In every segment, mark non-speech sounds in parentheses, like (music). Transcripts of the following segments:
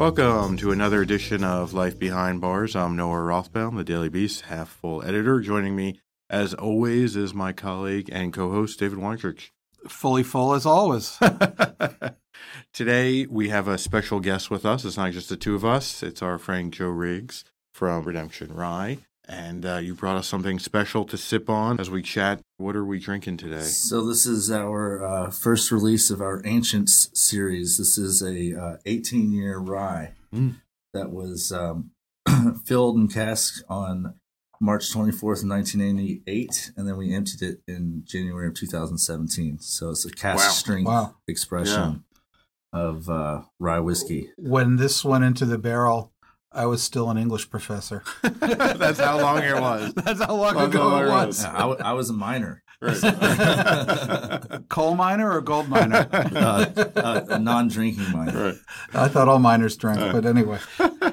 Welcome to another edition of Life Behind Bars. I'm Noah Rothbaum, the Daily Beast half full editor. Joining me, as always, is my colleague and co host, David Wondrich. Fully full as always. (laughs) (laughs) Today, we have a special guest with us. It's not just the two of us, it's our friend Joe Riggs from Redemption Rye. And uh, you brought us something special to sip on as we chat. What are we drinking today? So this is our uh, first release of our Ancients series. This is a uh, 18 year rye Mm. that was um, (clears throat) filled in cask on March 24th, 1988, and then we emptied it in January of 2017. So it's a cask Wow. strength Wow. expression of uh, rye whiskey. when this went into the barrel, I was still an English professor. (laughs) (laughs) That's how long it was. That's how long That's ago long it it was. was. I, w- I was a miner. Right. (laughs) Coal miner or gold miner? uh, uh, a non-drinking miner. right. I thought all miners drank, Uh. but anyway.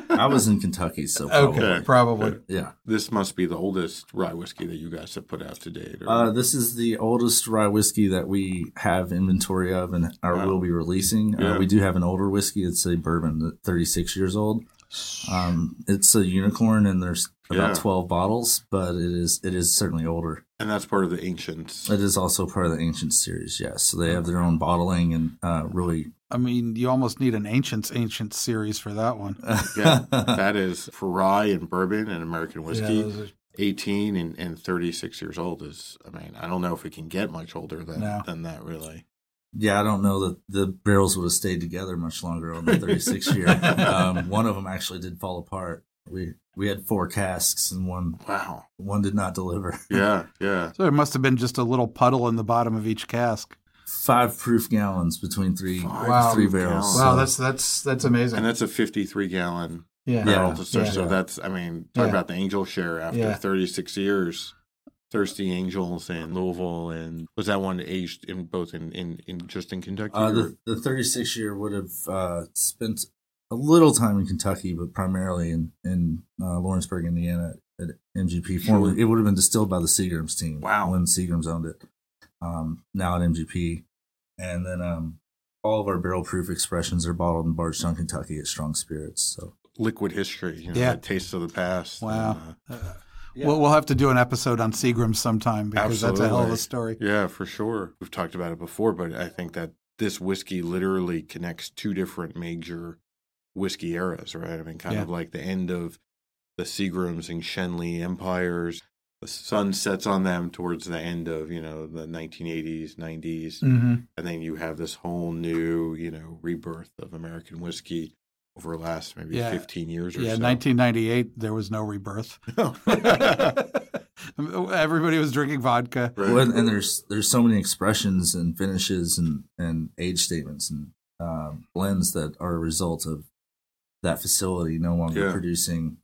I was in Kentucky, so Okay, probably. probably. yeah. This must be the oldest rye whiskey that you guys have put out to date. or- Uh, this is the oldest rye whiskey that we have inventory of and or Wow. will be releasing. Yeah. Uh, we do have an older whiskey. It's a bourbon, that's 36 years old. Um, it's a unicorn, and there's about Yeah. 12 bottles, but it is it is certainly older. and that's part of the ancient. It is also part of the Ancient series. Yes, so they have their own bottling and uh, really. I mean, you almost need an Ancients Ancient series for that one. Yeah, that is for rye and bourbon and American whiskey. Yeah, those are- 18 and, and 36 years old is, I mean, I don't know if we can get much older than, No. than that, really. Yeah, I don't know that the barrels would have stayed together much longer on the 36 year. (laughs) Um, one of them actually did fall apart. We we had four casks and one Wow. one did not deliver. (laughs) Yeah, yeah. so there must have been just a little puddle in the bottom of each cask. Five proof gallons between three Wow. three barrels. gallons. Wow, So- that's that's that's amazing. And that's a 53 gallon yeah. barrel Yeah, to start. yeah. So that's, I mean, talk Yeah. about the angel share after Yeah. 36 years. Thirsty Angels in Louisville, and was that one aged in both in, in, in just in Kentucky? Uh, the the 36 year would have uh, spent a little time in Kentucky, but primarily in in uh, Lawrenceburg, Indiana, at MGP. Formerly, it would have been distilled by the Seagram's team. Wow. when Seagram's owned it. Um, now at MGP, and then um, all of our barrel proof expressions are bottled in Bardstown, Kentucky, at Strong Spirits. So liquid history, you know, Yeah. that taste of the past. Wow. and, uh, Uh, We'll, we'll have to do an episode on Seagrams sometime because that's a hell of a story. Yeah, for sure. We've talked about it before, but I think that this whiskey literally connects two different major whiskey eras, right? I mean, kind Yeah. of like the end of the Seagrams and Schenley empires. The sun sets on them towards the end of, you know, the 1980s, 90s. hmm And then you have this whole new, you know, rebirth of American whiskey over the last maybe Yeah. 15 years or so. Yeah, so. 1998, there was no rebirth. (laughs) (laughs) Everybody was drinking vodka. Right. Well, and there's there's so many expressions and finishes and and age statements and um, blends that are a result of that facility no longer Yeah. producing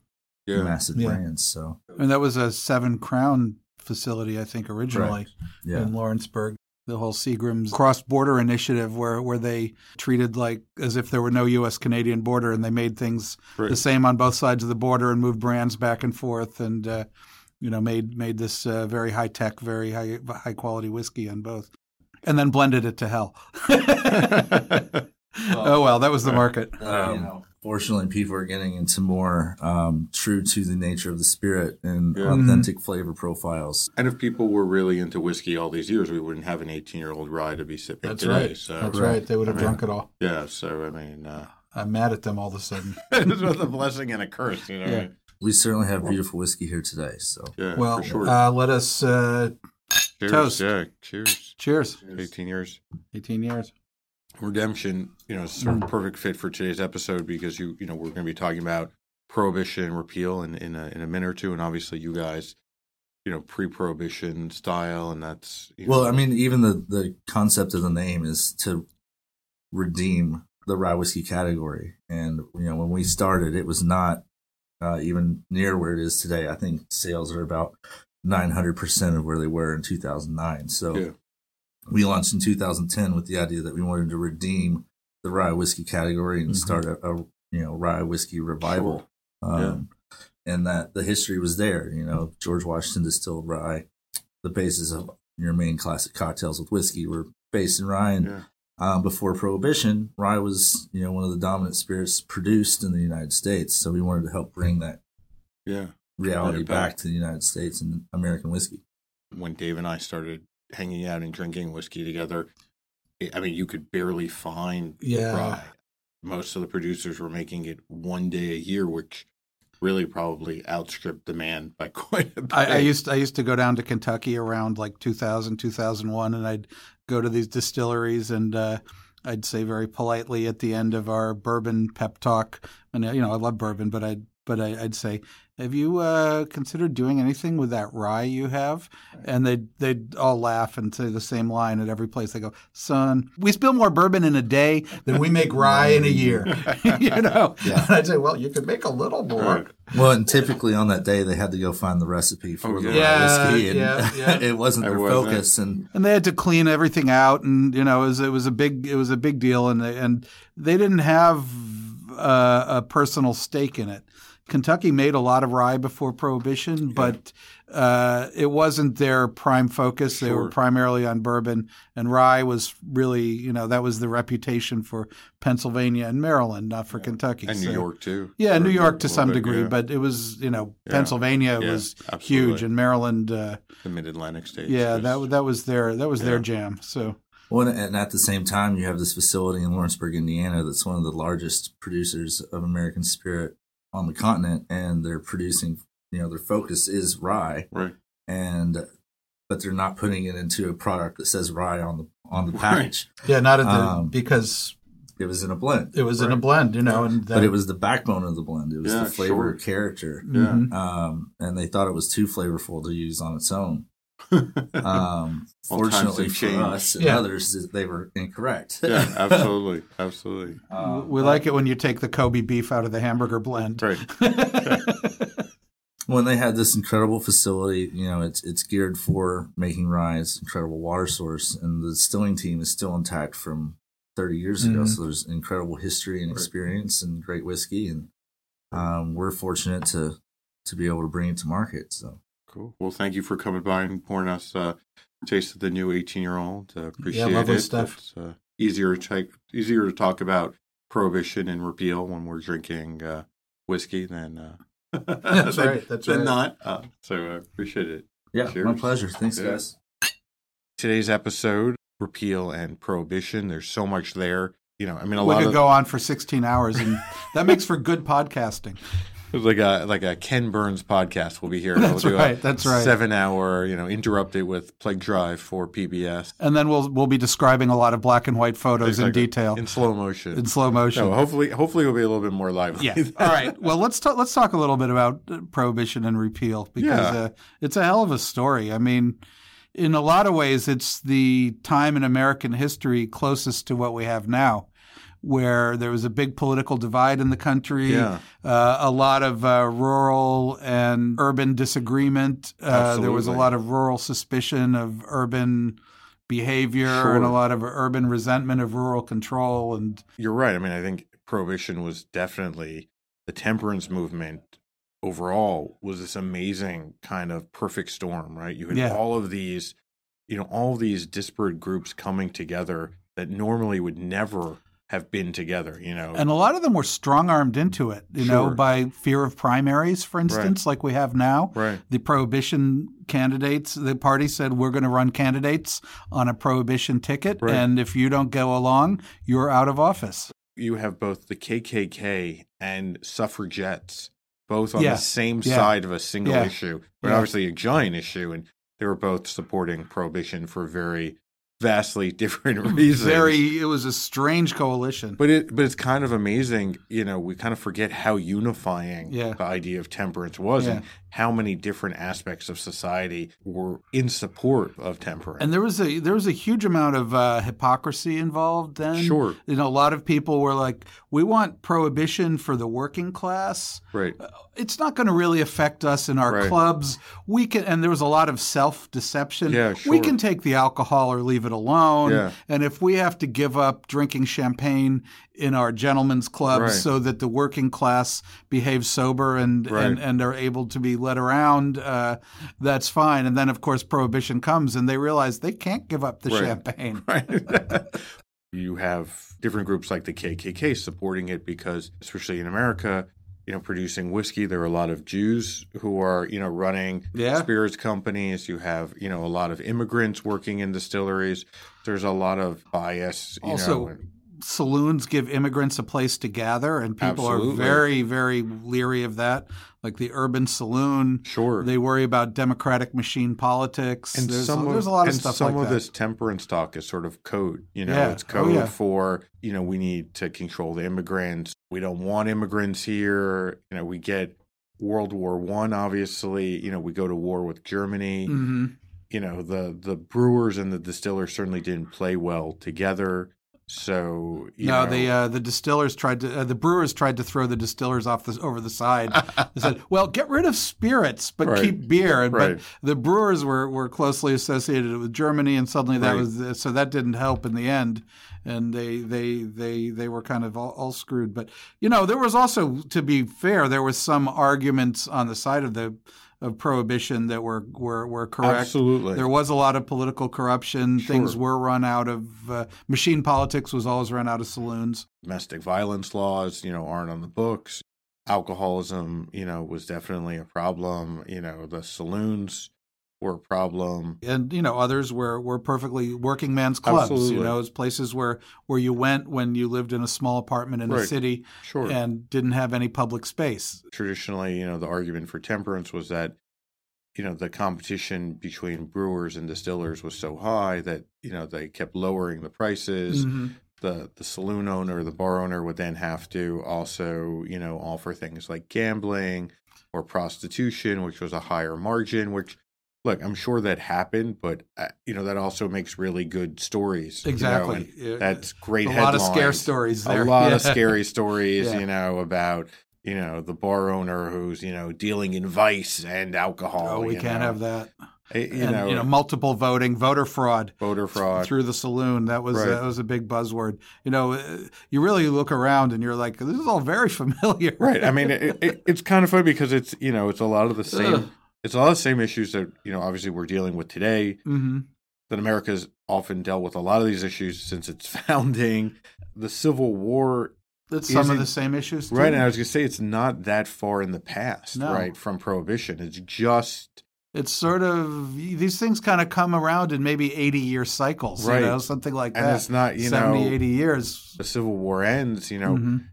yeah. massive Yeah. brands. So And that was a Seven Crown facility, I think, originally yeah, in Lawrenceburg. The whole Seagram's cross border initiative, where, where they treated like as if there were no U.S. Canadian border, and they made things Right. the same on both sides of the border and moved brands back and forth, and uh, you know made made this uh, very high tech, very high high quality whiskey on both, and then blended it to hell. (laughs) (laughs) oh well, that was the market. um, you know. Fortunately, people are getting into more um, true to the nature of the spirit and Yeah. authentic flavor profiles. And if people were really into whiskey all these years, we wouldn't have an 18 year old rye to be sipping That's today. right. So, That's right. They would have I mean- drunk it all. yeah. So, I mean, uh, (laughs) I'm mad at them all of a sudden. (laughs) it's both a blessing and a curse, you know? Yeah. We certainly have beautiful whiskey here today. So Yeah, Well, for sure. uh, let us uh, cheers. toast. Yeah, cheers. cheers. 18 years. 18 years. Redemption, you know, is sort of Mm. perfect fit for today's episode because you, you know, we're going to be talking about prohibition and repeal in, in, a, in a minute or two. And obviously, you guys, you know, pre prohibition style, and that's, well, know, I mean, even the the concept of the name is to redeem the rye whiskey category. And you know, when we started, it was not uh, even near where it is today. I think sales are about 900% of where they were in 2009. So Yeah. We launched in 2010 with the idea that we wanted to redeem the rye whiskey category and Mhm. start a, a you know rye whiskey revival. Um, And that the history was there. You know, George Washington distilled rye. The basis of your main classic cocktails with whiskey were based in rye, and Yeah. um, before Prohibition, rye was you know one of the dominant spirits produced in the United States. So we wanted to help bring that Yeah. reality back. back to the United States and American whiskey. When Dave and I started hanging out and drinking whiskey together, I- I mean, you could barely find Yeah. rye. Most of the producers were making it one day a year, which really probably outstripped demand by (laughs) quite a bit. I, I used I used to go down to Kentucky around like 2000, 2001, and I'd go to these distilleries and uh, I'd say very politely at the end of our bourbon pep talk, and uh, you know I love bourbon, but I'd but I, I'd say, have you uh, considered doing anything with that rye you have? And they'd they'd all laugh and say the same line at every place. They go, son, we spill more bourbon in a day than we make rye in a year. (laughs) (laughs) you know, Yeah. and I'd say, well, you could make a little more. Well, and typically on that day they had to go find the recipe for Oh, the yeah. whiskey, and Yeah, (laughs) yeah. it wasn't It their wasn't. focus. And and they had to clean everything out, and you know, it was it was a big it was a big deal, and they, and they didn't have uh, a personal stake in it. Kentucky made a lot of rye before Prohibition, but uh, it wasn't their prime focus. They were primarily on bourbon, and rye was really, you know, that was the reputation for Pennsylvania and Maryland, not for Kentucky. and New York too. Yeah, New York to some bit, degree, yeah. but it was, you know, Yeah. Pennsylvania Yeah, was absolutely. huge, and Maryland, uh, the Mid Atlantic states. yeah, was- that that was their that was their jam. So. Well, and at the same time, you have this facility in Lawrenceburg, Indiana, that's one of the largest producers of American spirit on the continent, and they're producing. You know, their focus is rye, right. and but they're not putting it into a product that says rye on the on the Right. package. Yeah, not at the Um, because It was in a blend, it was in a blend, you know, and that, but it was the backbone of the blend. It was Yeah, the flavor sure. character, Yeah. Mhm. um, and they thought it was too flavorful to use on its own. (laughs) Um, (laughs) fortunately for changed. us and Yeah. others, they were incorrect. yeah, (laughs) absolutely, absolutely. Um, we but- like it when you take the Kobe beef out of the hamburger blend. Right. when they had this incredible facility, you know, it's it's geared for making rye, it's incredible water source, and the distilling team is still intact from 30 years ago. Mhm. So there's incredible history and Right. experience and great whiskey, and um, we're fortunate to to be able to bring it to market. So Cool. Well, thank you for coming by and pouring us uh, taste of the new 18 year old. Uh, appreciate lovely it. stuff. It's uh, easier to take, easier to talk about prohibition and repeal when we're drinking uh, whiskey than uh, (laughs) That's (laughs) than- right, that's than right. not. Uh, so I appreciate it. yeah, my pleasure. Thanks, Yeah. guys. Today's episode, repeal and prohibition. There's so much there. You know, I mean, a we lot could of go on for 16 hours, and that makes for good podcasting. Like a like a Ken Burns podcast. We'll be here. That's we'll do right, A that's right. Seven hour, you know, interrupted with Plague Drive for PBS. And then we'll we'll be describing a lot of black and white photos in detail, in slow motion. in slow motion. No, hopefully, hopefully it'll be a little bit more lively. Yeah. All right. Well, let's talk. Let's talk a little bit about uh, prohibition and repeal because Yeah. uh, it's a hell of a story. I mean, in a lot of ways, it's the time in American history closest to what we have now, where there was a big political divide in the country, Yeah. uh, a lot of uh, rural and urban disagreement. Uh, there was a lot of rural suspicion of urban behavior Sure. and a lot of urban resentment of rural control and You're right. I mean, I think prohibition was definitely the temperance movement overall was this amazing kind of perfect storm, right? You had Yeah. all of these, you know, all of these disparate groups coming together that normally would never have been together, you know. And a lot of them were strong armed into it, you know, by fear of primaries, for instance, like we have now. right. The prohibition candidates, the party said, we're going to run candidates on a prohibition ticket. Right. And if you don't go along, you're out of office. You have both the KKK and suffragettes both on Yeah. the same Yeah. side of a single Yeah. issue, but obviously a giant issue, and they were both supporting prohibition for very vastly (laughs) different mm, reasons. Very, it was a strange coalition. But it but it's kind of amazing, you know, we kind of forget how unifying Yeah. the idea of temperance was and Yeah. How many different aspects of society were in support of temperance. And there was a there was a huge amount of uh, hypocrisy involved then. Sure. You know, a lot of people were like, "We want prohibition for the working class. right. It's not going to really affect us in our Right. clubs. We can." And there was a lot of self deception. Yeah, We can take the alcohol or leave it alone. Yeah. And if we have to give up drinking champagne in our gentlemen's clubs Right. so that the working class behaves sober and Right. and, and are able to be led around, uh, that's fine. And then, of course, prohibition comes, and they realize they can't give up the Right. champagne. (laughs) Right. (laughs) you have different groups like the KKK supporting it because, especially in America, you know, producing whiskey, there are a lot of Jews who are, you know, running Yeah. spirits companies. You have, you know, a lot of immigrants working in distilleries. There's a lot of bias. You Also, know, saloons give immigrants a place to gather, and people are very, very leery of that. Like the urban saloon, sure. they worry about democratic machine politics. and there's, some there's a lot of and stuff some like of that. this temperance talk is sort of code. You know, Yeah. it's Oh, code yeah. for you know we need to control the immigrants. We don't want immigrants here. You know, we get World War One. Obviously, you know, we go to war with Germany. hmm You know, the the brewers and the distillers certainly didn't play well together. So you No, know, the uh, the distillers tried to uh, the brewers tried to throw the distillers off the over the side. they said, (laughs) "Well, get rid of spirits, but Right. keep beer." And Right. But the brewers were, were closely associated with Germany, and suddenly that Right. was so that didn't help in the end. And they they they they were kind of all, all screwed. But you know, there was also, to be fair, there was some arguments on the side of the of prohibition that were were, were correct. absolutely. There was a lot of political corruption. Things were run out of uh, machine politics was always run out of saloons. domestic violence laws, you know, aren't on the books. Alcoholism, you know, was definitely a problem. You know, the saloons were a problem. And you know others were, were perfectly working man's clubs. Absolutely. You know, it's places where, where you went when you lived in a small apartment in a city Sure. and didn't have any public space. Traditionally, you know, the argument for temperance was that, you know, the competition between brewers and distillers was so high that, you know, they kept lowering the prices. Mhm. The the saloon owner, the bar owner would then have to also, you know, offer things like gambling or prostitution, which was a higher margin, which look, I'm sure that happened, but uh, you know, that also makes really good stories. you know, Exactly. and Yeah. that's great a lot of scare stories there. a lot of (laughs) scary stories, Yeah. you know, about you know the bar owner who's you know dealing in vice and alcohol. Oh, we can't know. have that. Eh, You and, know, you know, multiple voting, voter fraud. voter fraud. through the saloon. That was Right. that was a big buzzword. You know, uh, you really look around and you're like, this is all very (laughs) familiar. Right. I mean, it, it, it's kind of funny because it's you know it's a lot of the same. It's a lot of the same issues that you know obviously we're dealing with today. hmm That America's often dealt with a lot of these issues since its (laughs) founding. The Civil War, That's some of the same issues. Too. right? And I was going to say it's not that far in the past, No. right? From Prohibition, it's just It's sort of these things kind of come around in maybe 80 year cycles, Right. you know, something like and that. it's not you 70, know 80 years. the Civil War ends. You know, Mhm.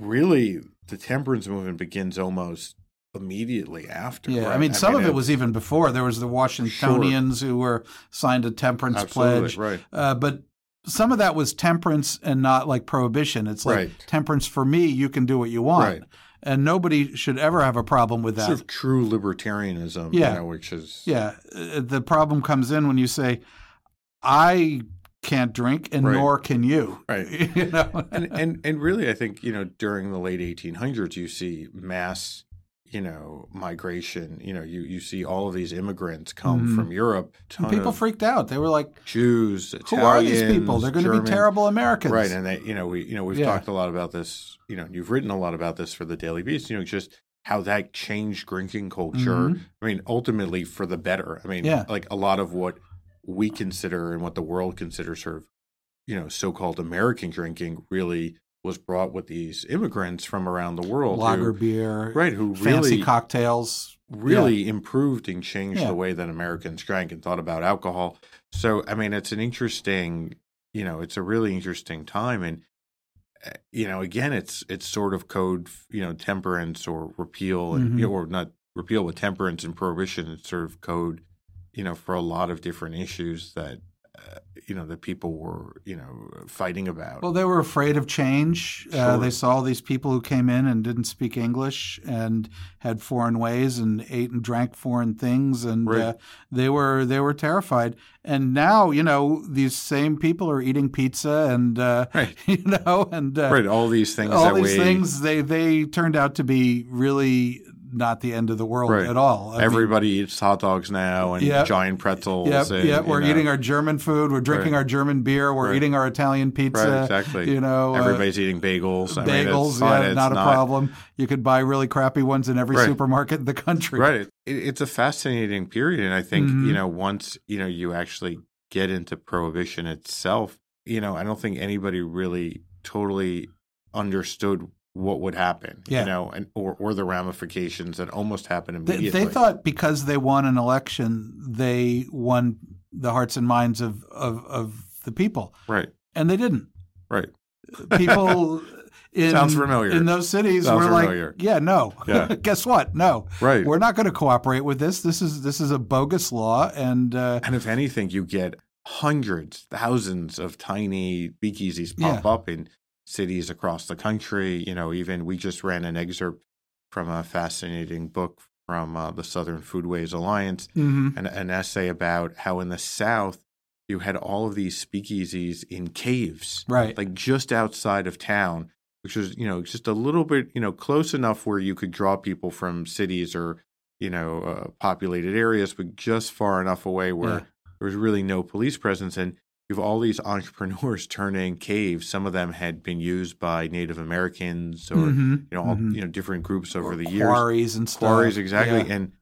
really the temperance movement begins almost immediately after. Yeah, right? I mean, some of it it's- was even before. There was the Washingtonians who were signed a temperance absolutely pledge, right. uh, but some of that was temperance and not like prohibition. It's like Right. temperance for me, you can do what you want, Right. and nobody should ever have a problem with that. Sort of true libertarianism, Yeah. you know, which is Yeah, uh, the problem comes in when you say, "I can't drink, and Right. nor can you." (laughs) Right. you know, and and and really, I think you know during the late 1800s, you see mass, you know, migration. You know, you you see all of these immigrants come Mhm. from Europe. People of freaked out. They were like, Jews, Italians, "Who are these people? They're going to be terrible Americans." Right, and they, you know, we, you know, we've Yeah. talked a lot about this. You know, you've written a lot about this for the Daily Beast. You know, just how that changed drinking culture. Mhm. I mean, ultimately for the better. I mean, Yeah. like a lot of what we consider and what the world considers sort of, you know, so-called American drinking really was brought with these immigrants from around the world, lager who, beer, right? Who fancy really, cocktails. really improved and changed Yeah. the way that Americans drank and thought about alcohol. So, I mean, it's an interesting, you know, it's a really interesting time, and uh, you know, again, it's it's sort of code, you know, temperance or repeal, and, Mhm. you or not repeal, but temperance and prohibition. It's sort of code, you know, for a lot of different issues that. Uh, you know that people were you know fighting about Well, they were afraid of change. Uh, they saw these people who came in and didn't speak English and had foreign ways and ate and drank foreign things, and Right. uh, they were they were terrified. And now, you know, these same people are eating pizza and uh, Right. (laughs) you know, and uh, right all these things all these we things they they turned out to be really not the end of the world Right. at all. I mean, everybody eats hot dogs now and Yeah. giant pretzels Yeah, yep. We're know, eating our German food. We're drinking Right. our German beer. We're Right. eating our Italian pizza. right exactly You know, uh, everybody's eating bagels I mean, bagels, it's yeah, It's not a problem. You could buy really crappy ones in every supermarket in the country. Right. It, it's a fascinating period. And I think, Mhm. you know, once, you know, you actually get into prohibition itself, you know, I don't think anybody really totally understood what would happen, Yeah. you know, and or or the ramifications that almost happened They, immediately. they thought because they won an election, they won the hearts and minds of, of, of the people, right, and they didn't. right, People (laughs) in, Sounds familiar. in those cities Sounds were like, "Yeah, no. Yeah. (laughs) Guess what? No, right. we're not going to cooperate with this. This is this is a bogus law." And uh, And if anything, you get hundreds, thousands of tiny speakeasies pop up in cities across the country. You know, even we just ran an excerpt from a fascinating book from uh, the Southern Foodways Alliance, mhm. an, an essay about how in the South you had all of these speakeasies in caves, right, like just outside of town, which was you know just a little bit you know close enough where you could draw people from cities or you know uh, populated areas, but just far enough away where Yeah. there was really no police presence and. You have all these entrepreneurs (laughs) turning caves. Some of them had been used by Native Americans or Mhm, you know all, mhm. you know different groups over Or the years quarries and stuff. quarries exactly Yeah. and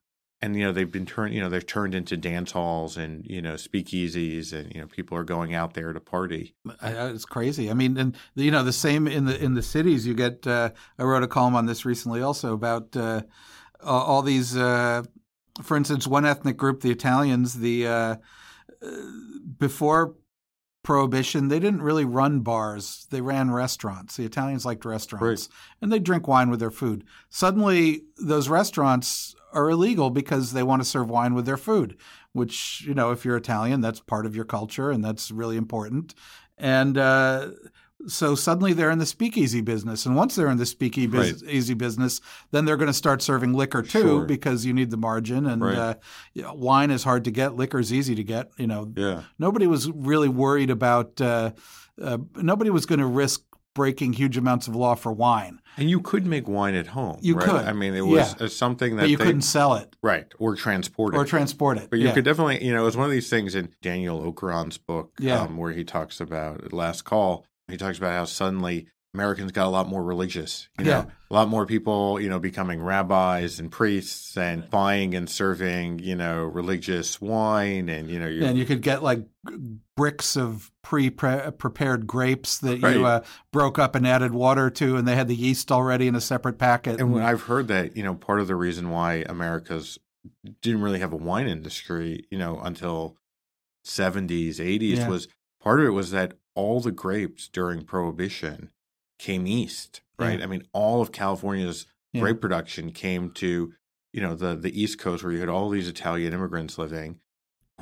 and you know they've been turned you know they've turned into dance halls and you know speakeasies and you know people are going out there to party It's crazy. I mean, and you know, the same in the in the cities. You get. Uh, I wrote a column on this recently, also about uh, all all these. Uh, for instance, one ethnic group, the Italians, the uh, uh, before prohibition, they didn't really run bars. They ran restaurants. The Italians liked restaurants, and they drink wine with their food. Suddenly, those restaurants are illegal because they want to serve wine with their food. Which you know, if you're Italian, that's part of your culture, and that's really important. And uh, so suddenly they're in the speakeasy business, and once they're in the speakeasy business, then they're going to start serving liquor too Sure. because you need the margin, and Right. uh, you know, wine is hard to get, liquor's easy to get. You know, yeah nobody was really worried about. Uh, uh, nobody was going to risk breaking huge amounts of law for wine, and you could make wine at home You right? could. i mean it was Yeah. uh, something that but you they, couldn't sell it right or transport it or transport it. but you yeah. could definitely you know it's one of these things in Daniel Okrent's book Yeah. um, where he talks about last call he talks about how suddenly Americans got a lot more religious, you know, Yeah. a lot more people, you know, becoming rabbis and priests and buying and serving, you know, religious wine and, you know, you and you could get like bricks of pre-prepared grapes that Right. you uh, broke up and added water to, and they had the yeast already in a separate packet. And when I've heard that, you know, part of the reason why America's didn't really have a wine industry, you know, until 70s, 80s Yeah. was part of it was that all the grapes during Prohibition came east, right? Yeah. I mean, all of California's Yeah. grape production came to, you know, the the East Coast where you had all these Italian immigrants living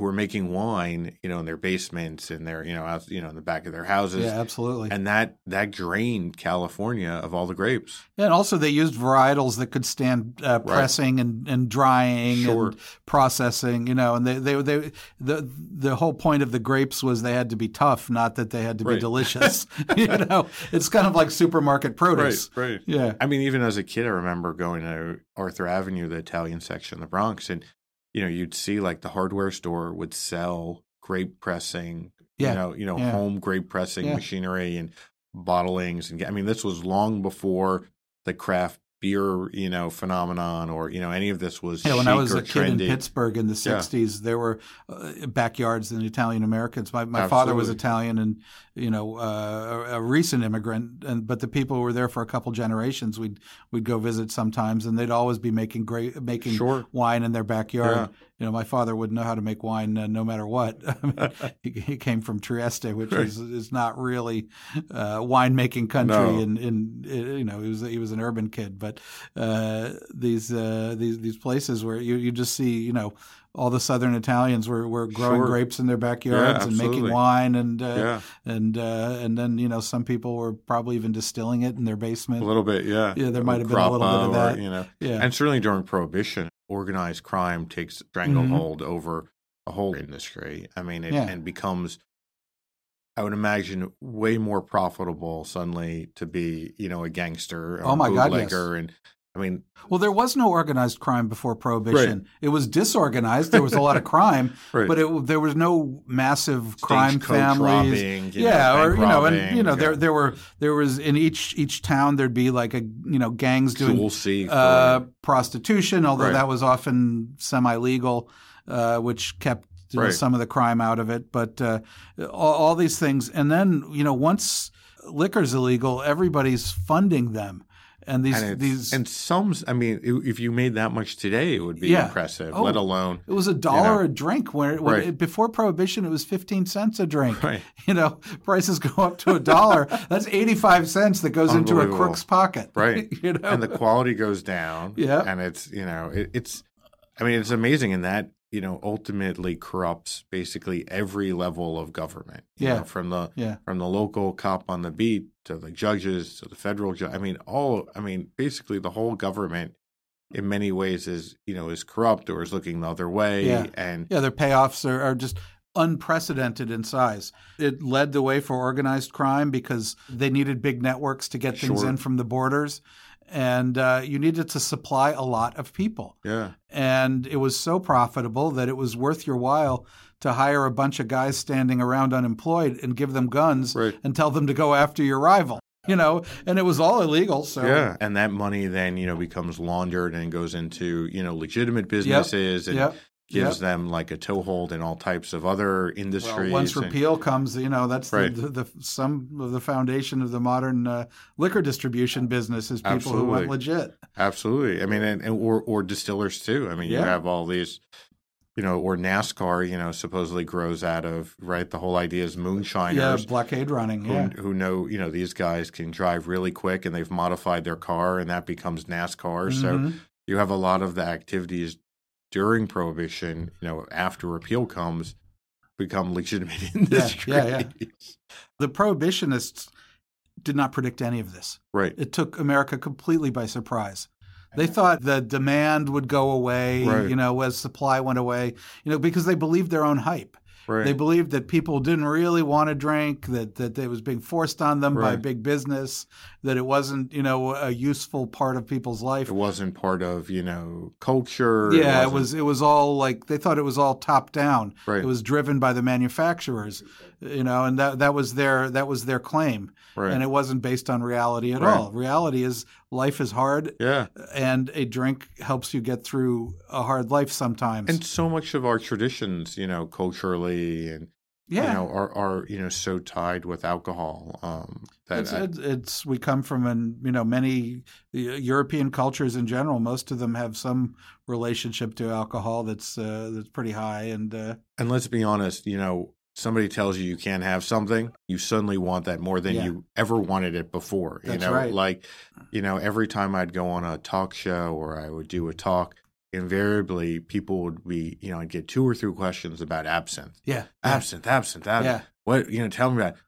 who were making wine, you know, in their basements and their, you know, out, you know, in the back of their houses. yeah, absolutely. And that that drained California of all the grapes. Yeah, and also they used varietals that could stand uh, pressing and, and drying Sure. and processing. You know, and they, they they the the whole point of the grapes was they had to be tough, not that they had to be delicious. (laughs) (laughs) you know, it's kind of like supermarket produce. right. Yeah, I mean, even as a kid, I remember going to Arthur Avenue, the Italian section of the Bronx, and you know, you'd see like the hardware store would sell grape pressing, Yeah. you know, you know, Yeah. home grape pressing Yeah. machinery and bottlings, and I mean, this was long before the craft beer, you know, phenomenon or you know any of this was Yeah, when I was a kid in. Pittsburgh in the Yeah. '60s, there were uh, backyards in Italian Americans. My my father was Italian, and you know, uh, a, a recent immigrant, and but the people were there for a couple generations. We'd we'd go visit sometimes, and they'd always be making great making Sure. wine in their backyard. Yeah. You know, my father would know how to make wine uh, no matter what. (laughs) I mean, he, he came from Trieste, which Right. is is not really uh, winemaking country. No. In, in you know, he was he was an urban kid, but uh, these uh, these these places where you you just see you know all the southern Italians were, were growing Sure. grapes in their backyards and making wine and uh, yeah, and uh, and then you know some people were probably even distilling it in their basement a little bit, yeah, Yeah, there might have been a little bit of or, that. you know, Yeah, And certainly during Prohibition, organized crime takes stranglehold over a whole industry. I mean, it Mm-hmm. Yeah. and becomes, I would imagine, way more profitable suddenly to be, you know, a gangster or Oh my a God, yes. bootlegger. And I mean, well, there was no organized crime before Prohibition. It was disorganized. There was a lot of crime, (laughs) right. but it, there was no massive crime families. robbing, yeah, know, or you know, and you know, there yeah. there were there was in each each town there'd be like a you know gangs doing uh, prostitution, although Right. that was often semi legal, uh, which kept you know, some of the crime out of it. But uh, all, all these things, and then you know, once liquor's illegal, everybody's funding them, and these and these and some i mean if you made that much today it would be Yeah. impressive Oh. let alone It was a dollar know. a drink. Where Right. it- before prohibition, it was fifteen cents a drink. right (laughs) You know, prices go up to a dollar. (laughs) That's eighty-five cents that goes into a crook's pocket. (laughs) Right. you know, and the quality goes down Yeah. and it's you know it, it's i mean it's amazing in that you know ultimately corrupts basically every level of government you Yeah. know, from the yeah, from the local cop on the beat to the judges to the federal judge i mean all i mean basically the whole government in many ways is you know is corrupt or is looking the other way Yeah. and yeah. Their payoffs are, are just unprecedented in size. It led the way for organized crime because they needed big networks to get things Sure. in from the borders, and uh, you needed to supply a lot of people. yeah and it was so profitable that it was worth your while to hire a bunch of guys standing around unemployed and give them guns Right. and tell them to go after your rival you know and it was all illegal so Yeah, and that money then you know becomes laundered and goes into you know legitimate businesses and yep gives yep. them like a toehold in all types of other industries. well, once and- repeal comes, you know that's Right. the, the, the some of the foundation of the modern uh, liquor distribution business is people who went legit. absolutely, I mean, and, and or or distillers too. I mean, you have all these, you know, or NASCAR, you know, supposedly grows out of right. The whole idea is Yeah, moonshiners. blockade running. Who, Yeah, who know you know these guys can drive really quick and they've modified their car and that becomes NASCAR. So Mhm. you have a lot of the activities during prohibition you know after repeal comes become legitimate industries yeah, yeah. the prohibitionists did not predict any of this. right it took America completely by surprise. They thought the demand would go away, Right. you know, as supply went away, you know, because they believed their own hype. Right They believed that people didn't really want to drink, that that it was being forced on them by big business, that it wasn't, you know, a useful part of people's life. it wasn't part of you know culture Yeah, it wasn't- was it was all like they thought it was all top down. Right. It was driven by the manufacturers, you know, and that that was their that was their claim. right And it wasn't based on reality at Right. all. Reality is life is hard yeah and a drink helps you get through a hard life sometimes. and so much of our traditions you know culturally and yeah, you know are are you know so tied with alcohol um that it's, I- it's, it's we come from an you know many European cultures in general. Most of them have some relationship to alcohol that's uh, that's pretty high, and uh, and let's be honest you know somebody tells you you can't have something you suddenly want that more than Yeah. you ever wanted it before you know right. like you know every time i'd go on a talk show or i would do a talk invariably people would be you know i'd get two or three questions about absinthe yeah, absinthe absinthe absinthe yeah. what you know tell me about it.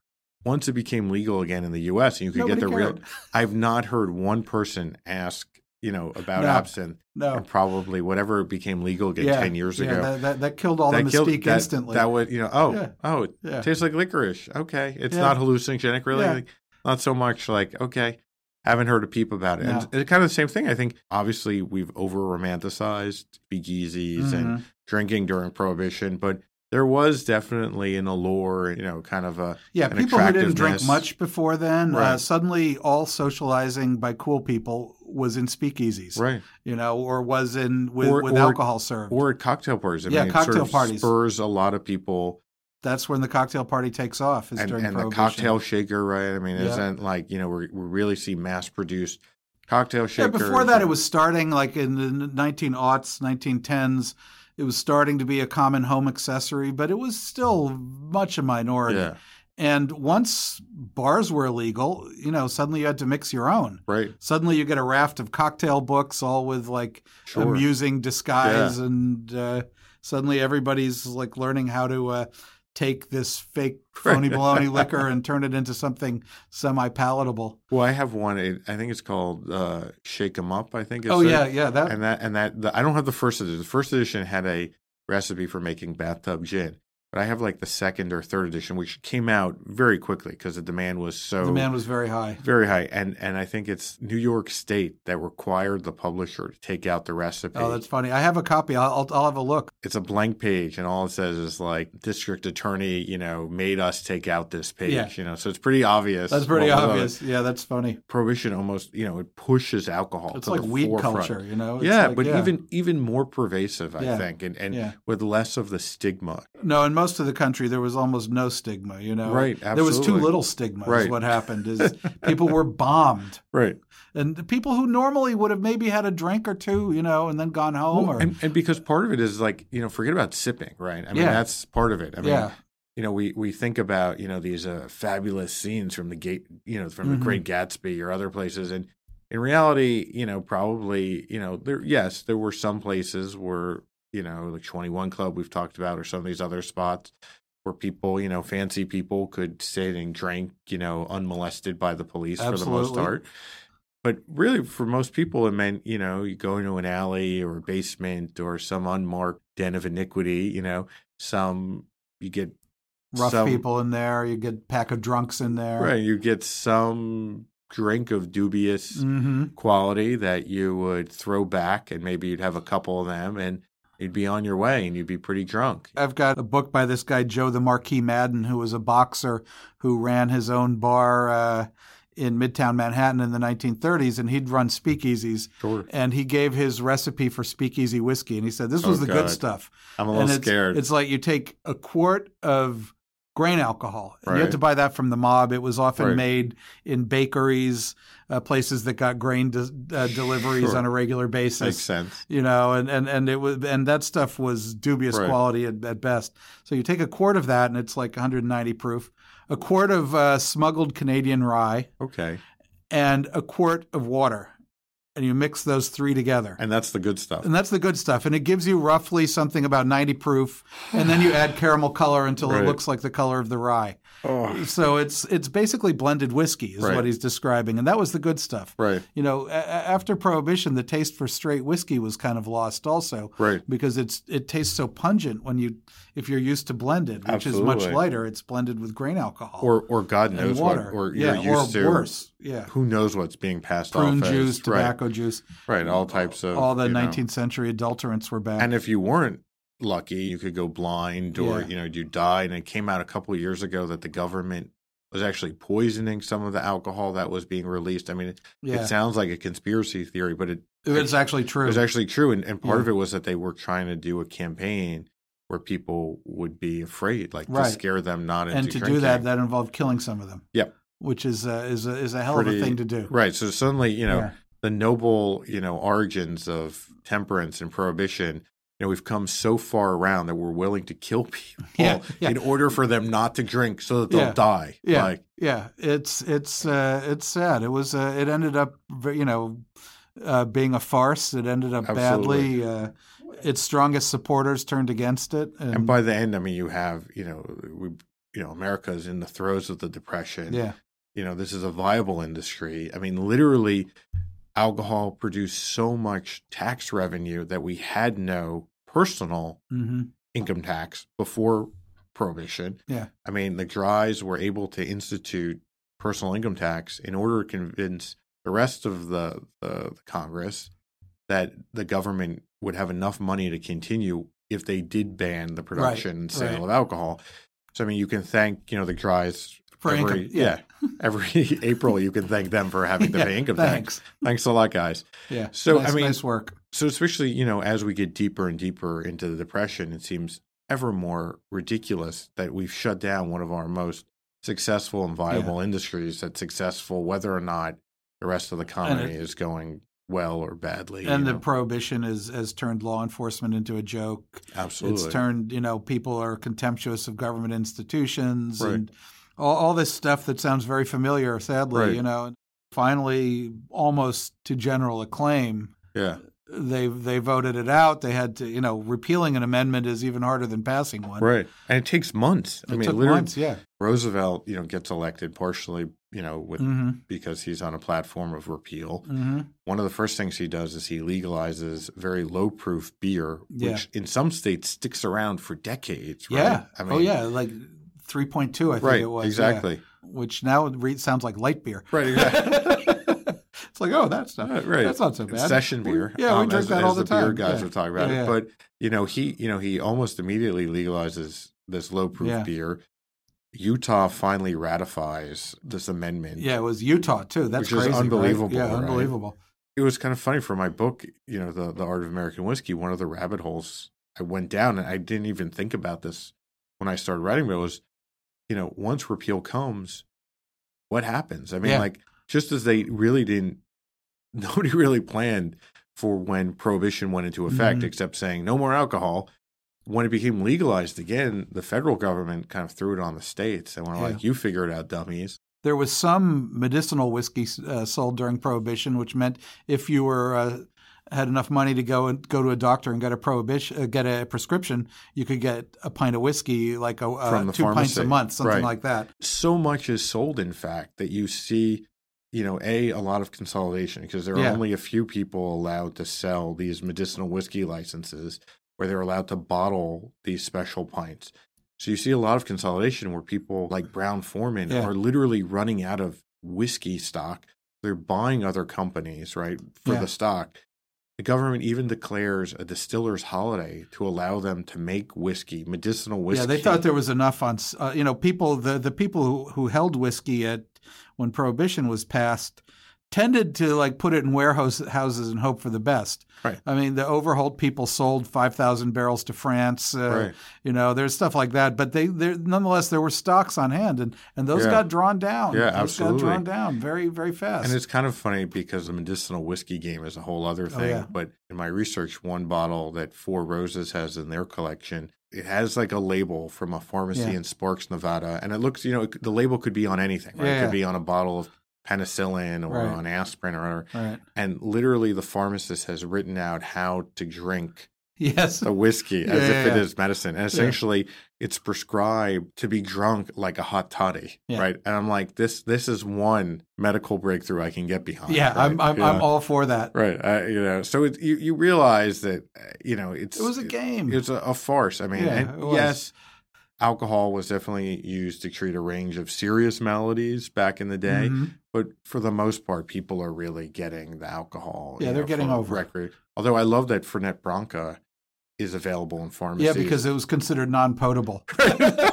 once it became legal again in the us and you could Nobody get the real i've not heard one person ask you know about No. absinthe No, and probably whatever became legal again yeah, 10 years yeah, ago that, that, that killed all the killed- mystique that, instantly. That would, you know, oh, Yeah. oh, it yeah, tastes like licorice. Okay, it's not hallucinogenic, really. Like, not so much like okay. Haven't heard a peep about it. No. And it's kind of the same thing. I think obviously we've over romanticized speakeasies and Mhm. drinking during Prohibition, but there was definitely an allure, you know, kind of a Yeah, people who didn't drink much before then, uh, suddenly all socializing by cool people was in speakeasies, right you know, or was in with, Or- with or- alcohol served. or at cocktail parties. I Yeah, mean, it sort cocktail of parties. spurs a lot of people That's when the cocktail party takes off. Is and, and the cocktail shaker, right? I mean, Yeah. isn't like you know we we really see mass produced cocktail Yeah, shakers. before that, it was starting like in the 1900s, 1910s. It was starting to be a common home accessory, but it was still much a minority. yeah, And once bars were illegal, you know, suddenly you had to mix your own. right, Suddenly you get a raft of cocktail books, all with like sure, amusing disguise, and uh, suddenly everybody's like learning how to uh, take this fake phony (laughs) baloney liquor and turn it into something semi-palatable. Well, I have one. I think it's called uh, Shake 'Em Up. I think. It's Oh yeah, yeah, that and that and that the, I don't have the first edition. The first edition had a recipe for making bathtub gin. But I have like the second or third edition, which came out very quickly because the demand was so The demand was very high. very high. And and I think it's New York State that required the publisher to take out the recipe. Oh, that's funny. I have a copy. I'll, I'll, have a look. it's a blank page, and all it says is like district attorney, you know, made us take out this page. Yeah. You know, so it's pretty obvious. That's pretty what- obvious. Yeah, that's funny. Prohibition almost, you know, it pushes alcohol. It's like weed forefront. culture, you know. It's yeah, like- but even even more pervasive, I Yeah. think, and and Yeah. with less of the stigma. no, in most of the country there was almost no stigma. You know, Right, There was too little stigma. Is what happened is (laughs) people were bombed. Right. And the people who normally would have maybe had a drink or two, you know, and then gone home, or and, and because part of it is like, you know, forget about sipping, right? I mean, Yeah. that's part of it. I mean, yeah, you know, we, we think about, you know, these uh, fabulous scenes from the gate, you know, from Mhm. the Great Gatsby or other places. And in reality, you know, probably, you know, there, yes, there were some places where, you know, like 21 Club we've talked about or some of these other spots where people, you know, fancy people could sit and drink, you know, unmolested by the police for the most part. But really, for most people, it meant, you know, you go into an alley or a basement or some unmarked den of iniquity, you know, some, you get rough some- people in there. You get a pack of drunks in there. Right. You get some drink of dubious hmm quality that you would throw back, and maybe you'd have a couple of them, and you'd be on your way, and you'd be pretty drunk. I've got a book by this guy Joe the Marquis Madden, who was a boxer who ran his own bar uh, in Midtown Manhattan in the 1930s, and he'd run speakeasies. Sure. And he gave his recipe for speakeasy whiskey, and he said this was Oh, the good stuff. I'm a little it's, scared. It's like you take a quart of grain alcohol. And You had to buy that from the mob. It was often Right. made in bakeries, uh, places that got grain de- uh, deliveries Sure. on a regular basis. Makes sense. You know, and, and, and it was and that stuff was dubious Right. quality at, at best. So you take a quart of that, and it's like 190 proof. A quart of uh, smuggled Canadian rye Okay. and a quart of water, and you mix those three together. And that's the good stuff. And that's the good stuff. And it gives you roughly something about 90 proof. And then you add caramel color until Right. it looks like the color of the rye. Oh, So it's it's basically blended whiskey is Right. what he's describing. And that was the good stuff. right. You know, a- after prohibition, the taste for straight whiskey was kind of lost also Right. because it's it tastes so pungent when you if you're used to blended, which is much lighter. It's blended with grain alcohol Or or God knows water. what, or yeah, you're used or to. worse. Yeah. Who knows what's being passed Prune off juice, as, right, tobacco juice, right? All types of all the you know. 19th century adulterants were back. And if you weren't lucky, you could go blind or Yeah. you know you die. And it came out a couple of years ago that the government was actually poisoning some of the alcohol that was being released. I mean, it, yeah. it sounds like a conspiracy theory, but it, It's actually true. it was actually true. And, and part Yeah. of it was that they were trying to do a campaign where people would be afraid, like Right. to scare them not into and to drinking. do that, that involved killing some of them. Yep. Which is a, is a, is a hell of a thing to do. Right. So suddenly, you know, Yeah. the noble, you know, origins of temperance and prohibition, you know, we've come so far around that we're willing to kill (laughs) people Yeah, yeah. in order for them not to drink so that they'll Yeah. die. Yeah, Like, yeah. It's it's uh, it's sad. It was uh, it ended up you know uh, being a farce. It ended up Absolutely. badly. Uh, its strongest supporters turned against it, and, and by the end, I mean, you have, you know, we, you know, America is in the throes of the depression. yeah, You know, this is a viable industry. I mean, literally, alcohol produced so much tax revenue that we had no personal hmm income tax before prohibition. Yeah. I mean, the Dries were able to institute personal income tax in order to convince the rest of the, the, the Congress that the government would have enough money to continue if they did ban the production and sale right. of alcohol. So I mean, you can thank you know the Dries For every income, yeah. every (laughs) April. You can thank them for having to Yeah, pay income thanks. tax. Thanks a lot, guys. Yeah. So, nice, I mean- nice work. So especially, you know, as we get deeper and deeper into the depression, it seems ever more ridiculous that we've shut down one of our most successful and viable industries that's successful whether or not the rest of the economy is going well or badly. And the know. prohibition is has turned law enforcement into a joke. absolutely It's turned, you know, people are contemptuous of government institutions Right. and all, all this stuff that sounds very familiar, sadly, Right. you know. Finally, almost to general acclaim, yeah. they they voted it out. They had to, you know, repealing an amendment is even harder than passing one. Right. And it takes months. I mean, took literally months, yeah. Roosevelt, you know, gets elected partially you know, with hmm because he's on a platform of repeal. hmm One of the first things he does is he legalizes very low proof beer, which Yeah. in some states sticks around for decades. Right? Yeah. I oh yeah, like three point two, I think right. it was. yeah. exactly. Which now re- sounds like light beer. Right. Exactly. (laughs) it's like, oh, that's not Uh, right. that's not so bad. Session We- beer. yeah, we um, drink as, that all the, the time. beer guys yeah. will talk about Yeah, it. yeah. But you know, he you know he almost immediately legalizes this low proof Yeah. beer. Utah finally ratifies this amendment. yeah, it was Utah too. That's Which is crazy. right? unbelievable, Yeah, right? unbelievable. it was kind of funny for my book, you know, the the art of American whiskey. One of the rabbit holes I went down, and I didn't even think about this when I started writing. But it was, you know, once repeal comes, what happens? I mean, Yeah. like just as they really didn't, (laughs) nobody really planned for when prohibition went into effect, Mhm. except saying no more alcohol. When it became legalized again, the federal government kind of threw it on the states and were Yeah. like, "You figure it out, dummies." There was some medicinal whiskey uh, sold during Prohibition, which meant if you were uh, had enough money to go and go to a doctor and get a prohibition, uh, get a prescription, you could get a pint of whiskey, like a uh, two pints a month, something Right. like that. so much is sold in fact that you see you know a a lot of consolidation because there are Yeah. only a few people allowed to sell these medicinal whiskey licenses where they're allowed to bottle these special pints so you see a lot of consolidation where people like Brown-Forman Yeah. are literally running out of whiskey stock they're buying other companies right for Yeah. the stock the government even declares a distiller's holiday to allow them to make whiskey medicinal whiskey Yeah, they thought there was enough on, uh, you know, people, the, the people who, who held whiskey at when Prohibition was passed tended to like put it in warehouse houses and hope for the best. Right. I mean, the Overholt people sold 5,000 barrels to France. Uh, Right. You know, there's stuff like that, but they, there, nonetheless, there were stocks on hand and, and those Yeah. got drawn down. Yeah, those absolutely. got drawn down very, very fast. And it's kind of funny because the medicinal whiskey game is a whole other thing. Oh, yeah. But in my research, one bottle that Four Roses has in their collection, it has like a label from a pharmacy Yeah. in Sparks, Nevada, and it looks, you know, it, the label could be on anything. Right? Yeah, It yeah. could be on a bottle of penicillin or Right. on aspirin or whatever. right. And literally, the pharmacist has written out how to drink Yes. the whiskey (laughs) as Yeah, if yeah, it yeah. is medicine. And essentially, it's prescribed to be drunk like a hot toddy, Yeah. right? And I'm like, this this is one medical breakthrough I can get behind. yeah, right? I'm, I'm, Yeah. I'm all for that. right. Uh, you know, so it, you you realize that uh, you know it's It was a game. It's a, a farce. I mean, Yeah, it yes, alcohol was definitely used to treat a range of serious maladies back in the day. Mhm. But for the most part, people are really getting the alcohol. Yeah, they're know, getting over it. Although I love that Fernet Branca is available in pharmacies. Yeah, because it was considered non-potable. (laughs) (laughs)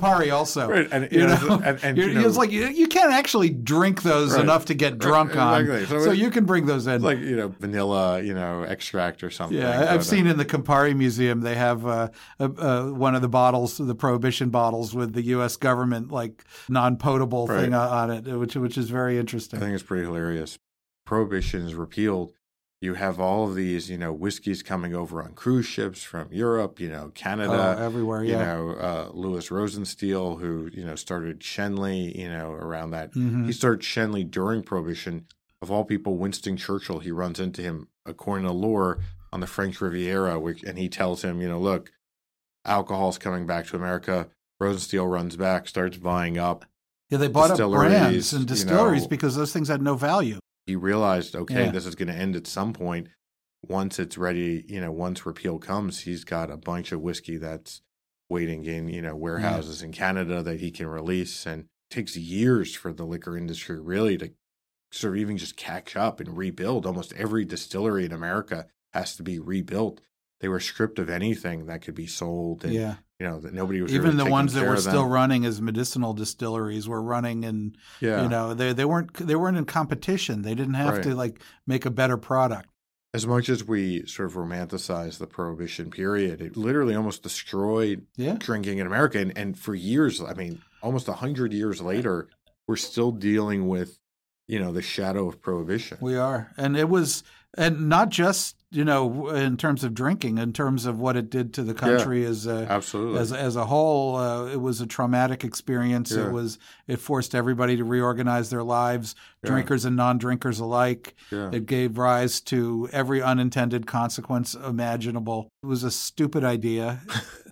Campari also. right, and You you know, know, and, and You're- know, it's like you, you can't actually drink those Right. enough to get drunk on. exactly. So So, it- you can bring those in. like you know vanilla, you know, extract or something. yeah, I've seen in the Campari Museum they have uh, uh, uh, one of the bottles, the Prohibition bottles, with the U.S. government like non-potable Right. thing on it, which which is very interesting. I think it's pretty hilarious. Prohibition is repealed. You have all of these, you know, whiskeys coming over on cruise ships from Europe, you know, Oh, Canada, everywhere, you know, uh, Louis Rosenstiel, who, you know, started Schenley, you know, around that. Mhm. He started Schenley during Prohibition. Of all people, Winston Churchill, he runs into him, according to lore, on the French Riviera, which, and he tells him, you know, look, alcohol's coming back to America. Rosenstiel runs back, starts buying up. Yeah, they bought up brands and you distilleries know. because those things had no value. He realized, okay, Yeah. this is going to end at some point. Once it's ready, you know, once repeal comes, he's got a bunch of whiskey that's waiting in, you know, warehouses in Canada that he can release. And it takes years for the liquor industry really to sort of even just catch up and rebuild. Almost every distillery in America has to be rebuilt. They were stripped of anything that could be sold, and yeah, you know that nobody was even really the ones that were still running as medicinal distilleries were running and Yeah, you know they they weren't they weren't in competition. They didn't have Right. to like make a better product. as much as we sort of romanticize the prohibition period, it literally almost destroyed Yeah, drinking in America. And, and for years, I mean, almost a hundred years later, we're still dealing with, you know, the shadow of prohibition. we are, and it was and not just you know in terms of drinking, in terms of what it did to the country as a Absolutely. as as a whole. Uh, it was a traumatic experience. Yeah. It was it forced everybody to reorganize their lives, Yeah. drinkers and non-drinkers alike. yeah. It gave rise to every unintended consequence imaginable. It was a stupid idea. (laughs)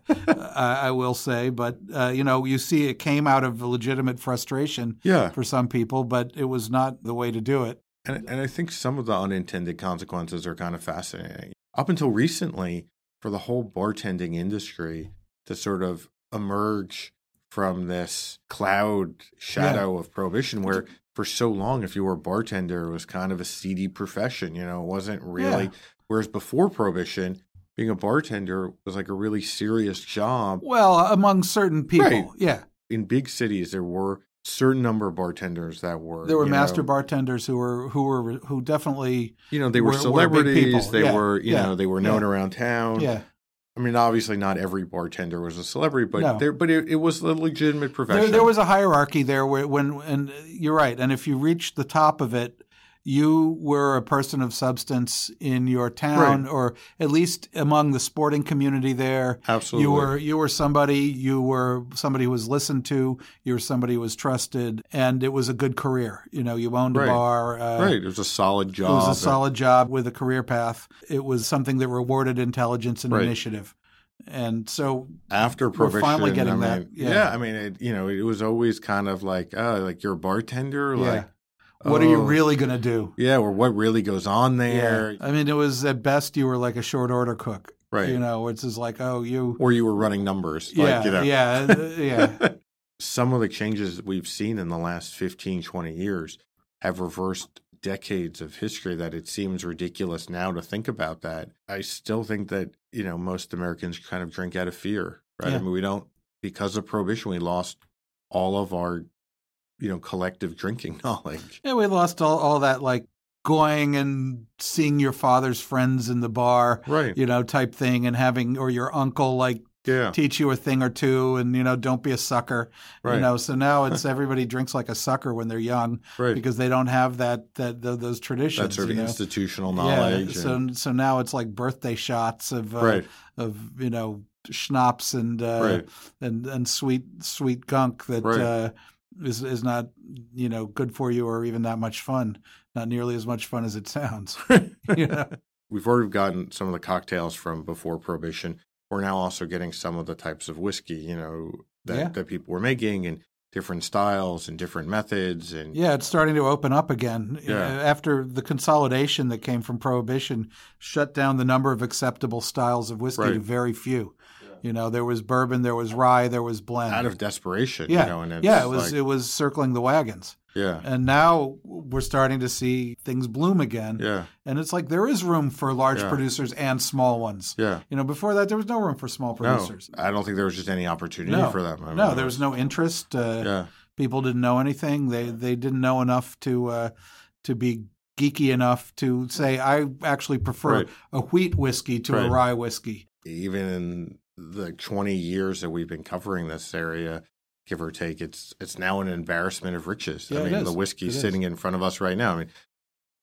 (laughs) I, I will say. But uh, you know, you see, it came out of legitimate frustration Yeah. for some people, but it was not the way to do it. And, and I think some of the unintended consequences are kind of fascinating. Up until recently, for the whole bartending industry to sort of emerge from this cloud shadow of prohibition, where for so long, if you were a bartender, it was kind of a seedy profession. You know, it wasn't really. Yeah. Whereas before prohibition, being a bartender was like a really serious job. Well, among certain people, Right. yeah, In big cities, there were certain number of bartenders that were there were master know, bartenders who were who were who definitely, You know, they were, were- were celebrities. people. They Yeah, were, you yeah, know, they were known yeah. around town. yeah. I mean, obviously, not every bartender was a celebrity, but No. there, but it, it was a legitimate profession. There, there was a hierarchy there where when and you're right, and if you reached the top of it, you were a person of substance in your town, Right. or at least among the sporting community there. absolutely You were you were somebody you were somebody who was listened to. You were somebody who was trusted, and it was a good career. You know, you owned a bar. Uh, right. It was a solid job. It was a and- solid job with a career path. It was something that rewarded intelligence and Right. initiative. And so, after We're finally getting I mean, that, yeah. yeah. I mean, it, you know, it was always kind of like, oh, like you're a bartender, yeah. like what are you oh, really going to do? Yeah, or what really goes on there, I mean, it was at best you were like a short order cook. right? You know, it's just like, oh, you. or you were running numbers, yeah, like you know, yeah, uh, (laughs) yeah. some of the changes we've seen in the last 15, 20 years have reversed decades of history that it seems ridiculous now to think about that. I still think that, you know, most Americans kind of drink out of fear, right? I mean, we don't, because of prohibition, we lost all of our, you know, collective drinking (laughs) knowledge. Yeah, we lost all, all that like going and seeing your father's friends in the bar, Right. you know, type thing, and having or your uncle like Yeah. teach you a thing or two, and you know, don't be a sucker. Right. You know, so now it's (laughs) everybody drinks like a sucker when they're young right. because they don't have that that th- those traditions. that sort of know? institutional Yeah, knowledge. so and- so now it's like birthday shots of uh, right. of you know schnapps and uh, Right. and and sweet sweet gunk that uh, is is not you know good for you or even that much fun. Not nearly as much fun as it sounds. (laughs) (laughs) you know? We've already gotten some of the cocktails from before Prohibition. We're now also getting some of the types of whiskey, you know, that, Yeah. that people were making and different styles and different methods. And Yeah, it's starting to open up again. Yeah. After the consolidation that came from Prohibition shut down the number of acceptable styles of whiskey to very few. You know, there was bourbon, there was rye, there was blend. out of desperation, yeah, you know, and it's yeah, it was like, it was circling the wagons, yeah, and now we're starting to see things bloom again. yeah, And it's like there is room for large Yeah. producers and small ones. yeah. You know, before that there was no room for small producers. No, I don't think there was just any opportunity No. for them. I no, there was no interest. Uh, Yeah, people didn't know anything. They they didn't know enough to uh, to be geeky enough to say I actually prefer Right. a wheat whiskey to a rye whiskey. even in the 20 years that we've been covering this area, give or take, it's it's now an embarrassment of riches. Yeah, I mean, the whiskey It is. sitting in front of us right now. I mean,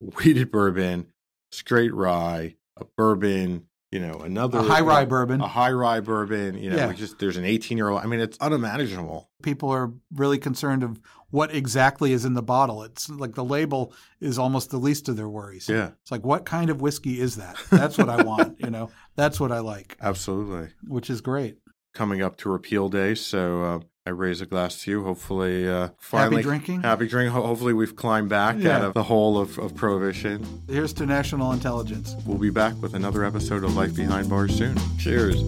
(laughs) wheated bourbon, straight rye, a bourbon, you know, another A high rye bourbon. a high rye bourbon. You know, Yeah. we just there's an 18 year old. I mean, it's unimaginable. People are really concerned of what exactly is in the bottle. It's like the label is almost the least of their worries. Yeah, It's like what kind of whiskey is that? That's what I want. You know, that's what I like, (laughs) absolutely. which is great. Coming up to repeal day, so uh, I raise a glass to you. Hopefully, uh, finally, Happy drinking. Happy drink. Hopefully, we've climbed back Yeah. out of the hole of, of prohibition. Here's to national intelligence. We'll be back with another episode of Life Behind Bars soon. Cheers.